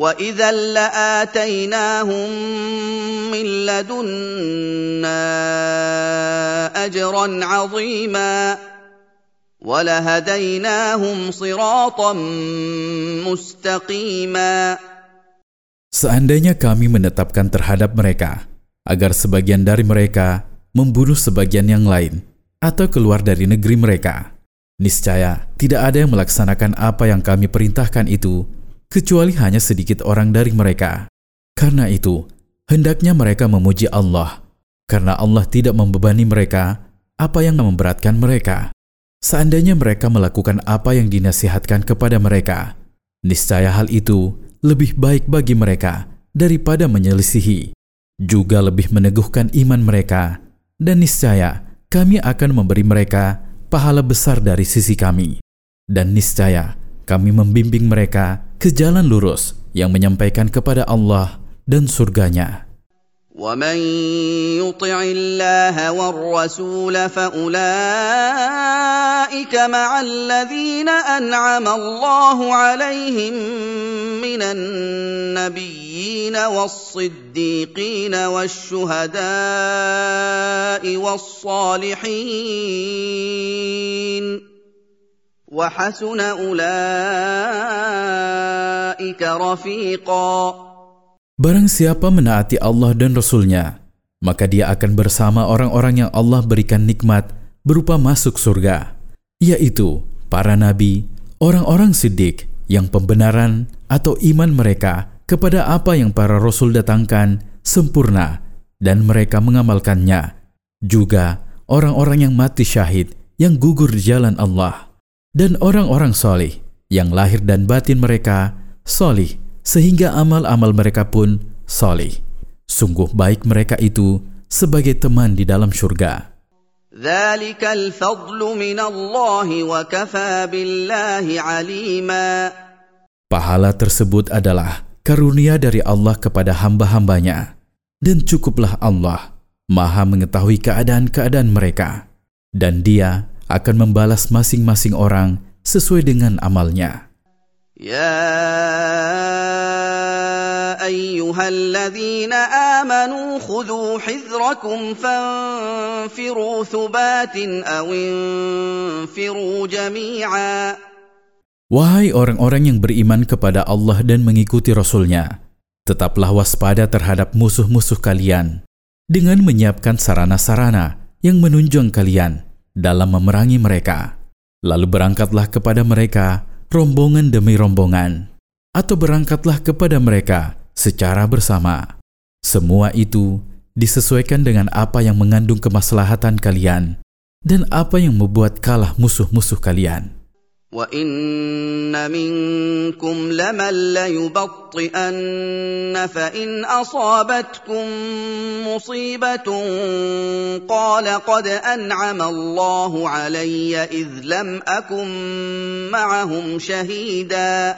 واذا لاتيناهم من لدنا اجرا عظيما ولهديناهم صراطا مستقيما Seandainya kami menetapkan terhadap mereka agar sebagian dari mereka membunuh sebagian yang lain atau keluar dari negeri mereka, niscaya tidak ada yang melaksanakan apa yang kami perintahkan itu kecuali hanya sedikit orang dari mereka. Karena itu, hendaknya mereka memuji Allah, karena Allah tidak membebani mereka apa yang memberatkan mereka. Seandainya mereka melakukan apa yang dinasihatkan kepada mereka, niscaya hal itu lebih baik bagi mereka daripada menyelisihi, juga lebih meneguhkan iman mereka, dan niscaya kami akan memberi mereka pahala besar dari sisi kami. Dan niscaya kami membimbing mereka ke jalan lurus yang menyampaikan kepada Allah dan surganya. ومن يطع الله والرسول فاولئك مع الذين انعم الله عليهم من النبيين والصديقين والشهداء والصالحين وحسن أولئك رفيقا Barang siapa menaati Allah dan Rasul-Nya, maka dia akan bersama orang-orang yang Allah berikan nikmat berupa masuk surga, yaitu para nabi, orang-orang siddiq yang pembenaran atau iman mereka kepada apa yang para rasul datangkan sempurna dan mereka mengamalkannya. Juga orang-orang yang mati syahid yang gugur di jalan Allah dan orang-orang solih yang lahir dan batin mereka solih sehingga amal-amal mereka pun solih. Sungguh baik mereka itu sebagai teman di dalam surga. Pahala tersebut adalah karunia dari Allah kepada hamba-hambanya. Dan cukuplah Allah maha mengetahui keadaan-keadaan mereka. Dan dia akan membalas masing-masing orang sesuai dengan amalnya. Ya ayyuhalladzina amanu khudhu hizrakum fanfiru thubatin aw infiru jami'a Wahai orang-orang yang beriman kepada Allah dan mengikuti Rasul-Nya, tetaplah waspada terhadap musuh-musuh kalian dengan menyiapkan sarana-sarana yang menunjang kalian dalam memerangi mereka. Lalu berangkatlah kepada mereka rombongan demi rombongan, atau berangkatlah kepada mereka secara bersama. Semua itu disesuaikan dengan apa yang mengandung kemaslahatan kalian dan apa yang membuat kalah musuh-musuh kalian. وان منكم لمن ليبطئن فان اصابتكم مصيبه قال قد انعم الله علي اذ لم اكن معهم شهيدا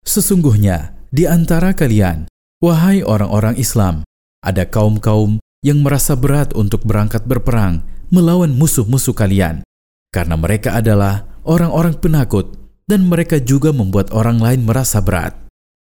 Sesungguhnya di antara kalian, wahai orang-orang Islam, ada kaum-kaum yang merasa berat untuk berangkat berperang melawan musuh-musuh kalian, karena mereka adalah orang-orang penakut, dan mereka juga membuat orang lain merasa berat.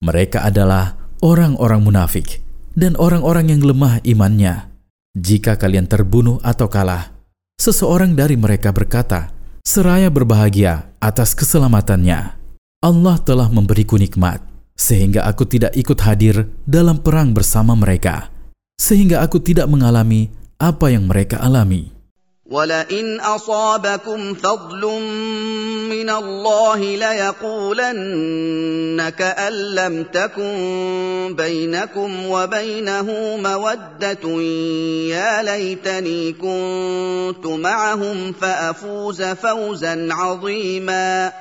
Mereka adalah orang-orang munafik dan orang-orang yang lemah imannya. Jika kalian terbunuh atau kalah, seseorang dari mereka berkata, seraya berbahagia atas keselamatannya. Allah telah memberiku nikmat, sehingga aku tidak ikut hadir dalam perang bersama mereka, sehingga aku tidak mengalami apa yang mereka alami. ولئن اصابكم فضل من الله ليقولن كان لم تكن بينكم وبينه موده يا ليتني كنت معهم فافوز فوزا عظيما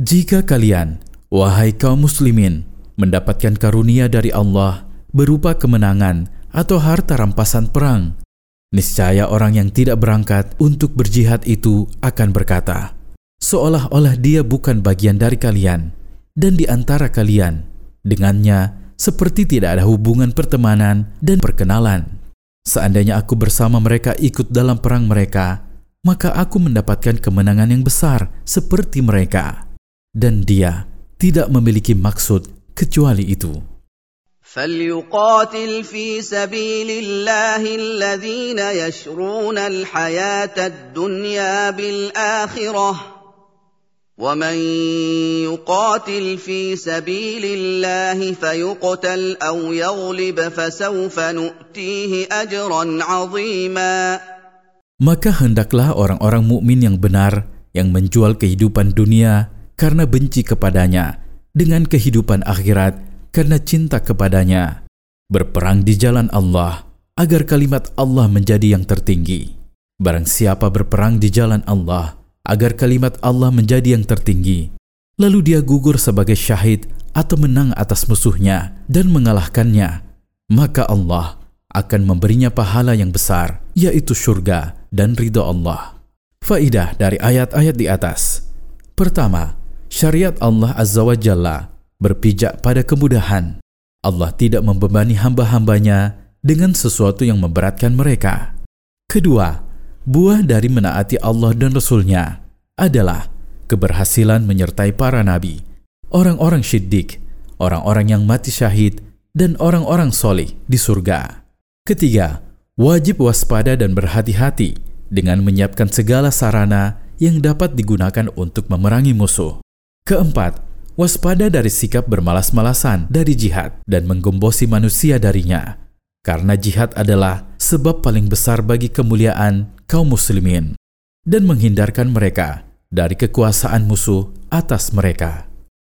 Jika kalian, wahai kaum muslimin, mendapatkan karunia dari Allah berupa kemenangan atau harta rampasan perang. Niscaya orang yang tidak berangkat untuk berjihad itu akan berkata, seolah-olah dia bukan bagian dari kalian dan di antara kalian. Dengannya, seperti tidak ada hubungan pertemanan dan perkenalan. Seandainya aku bersama mereka ikut dalam perang mereka, maka aku mendapatkan kemenangan yang besar seperti mereka. Dan dia tidak memiliki maksud kecuali itu. فليقاتل في سبيل الله الذين يشرون الحياه الدنيا بالاخره ومن يقاتل في سبيل الله فيقتل او يغلب فسوف نؤتيه اجرا عظيما Maka hendaklah orang-orang mukmin yang benar yang menjual kehidupan dunia karena benci kepadanya dengan kehidupan akhirat karena cinta kepadanya. Berperang di jalan Allah agar kalimat Allah menjadi yang tertinggi. Barang siapa berperang di jalan Allah agar kalimat Allah menjadi yang tertinggi lalu dia gugur sebagai syahid atau menang atas musuhnya dan mengalahkannya maka Allah akan memberinya pahala yang besar yaitu surga dan ridho Allah. Faidah dari ayat-ayat di atas. Pertama, syariat Allah Azza wa Jalla berpijak pada kemudahan. Allah tidak membebani hamba-hambanya dengan sesuatu yang memberatkan mereka. Kedua, buah dari menaati Allah dan Rasul-Nya adalah keberhasilan menyertai para nabi, orang-orang syiddiq, orang-orang yang mati syahid, dan orang-orang soleh di surga. Ketiga, wajib waspada dan berhati-hati dengan menyiapkan segala sarana yang dapat digunakan untuk memerangi musuh. Keempat, waspada dari sikap bermalas-malasan dari jihad dan menggembosi manusia darinya. Karena jihad adalah sebab paling besar bagi kemuliaan kaum muslimin dan menghindarkan mereka dari kekuasaan musuh atas mereka.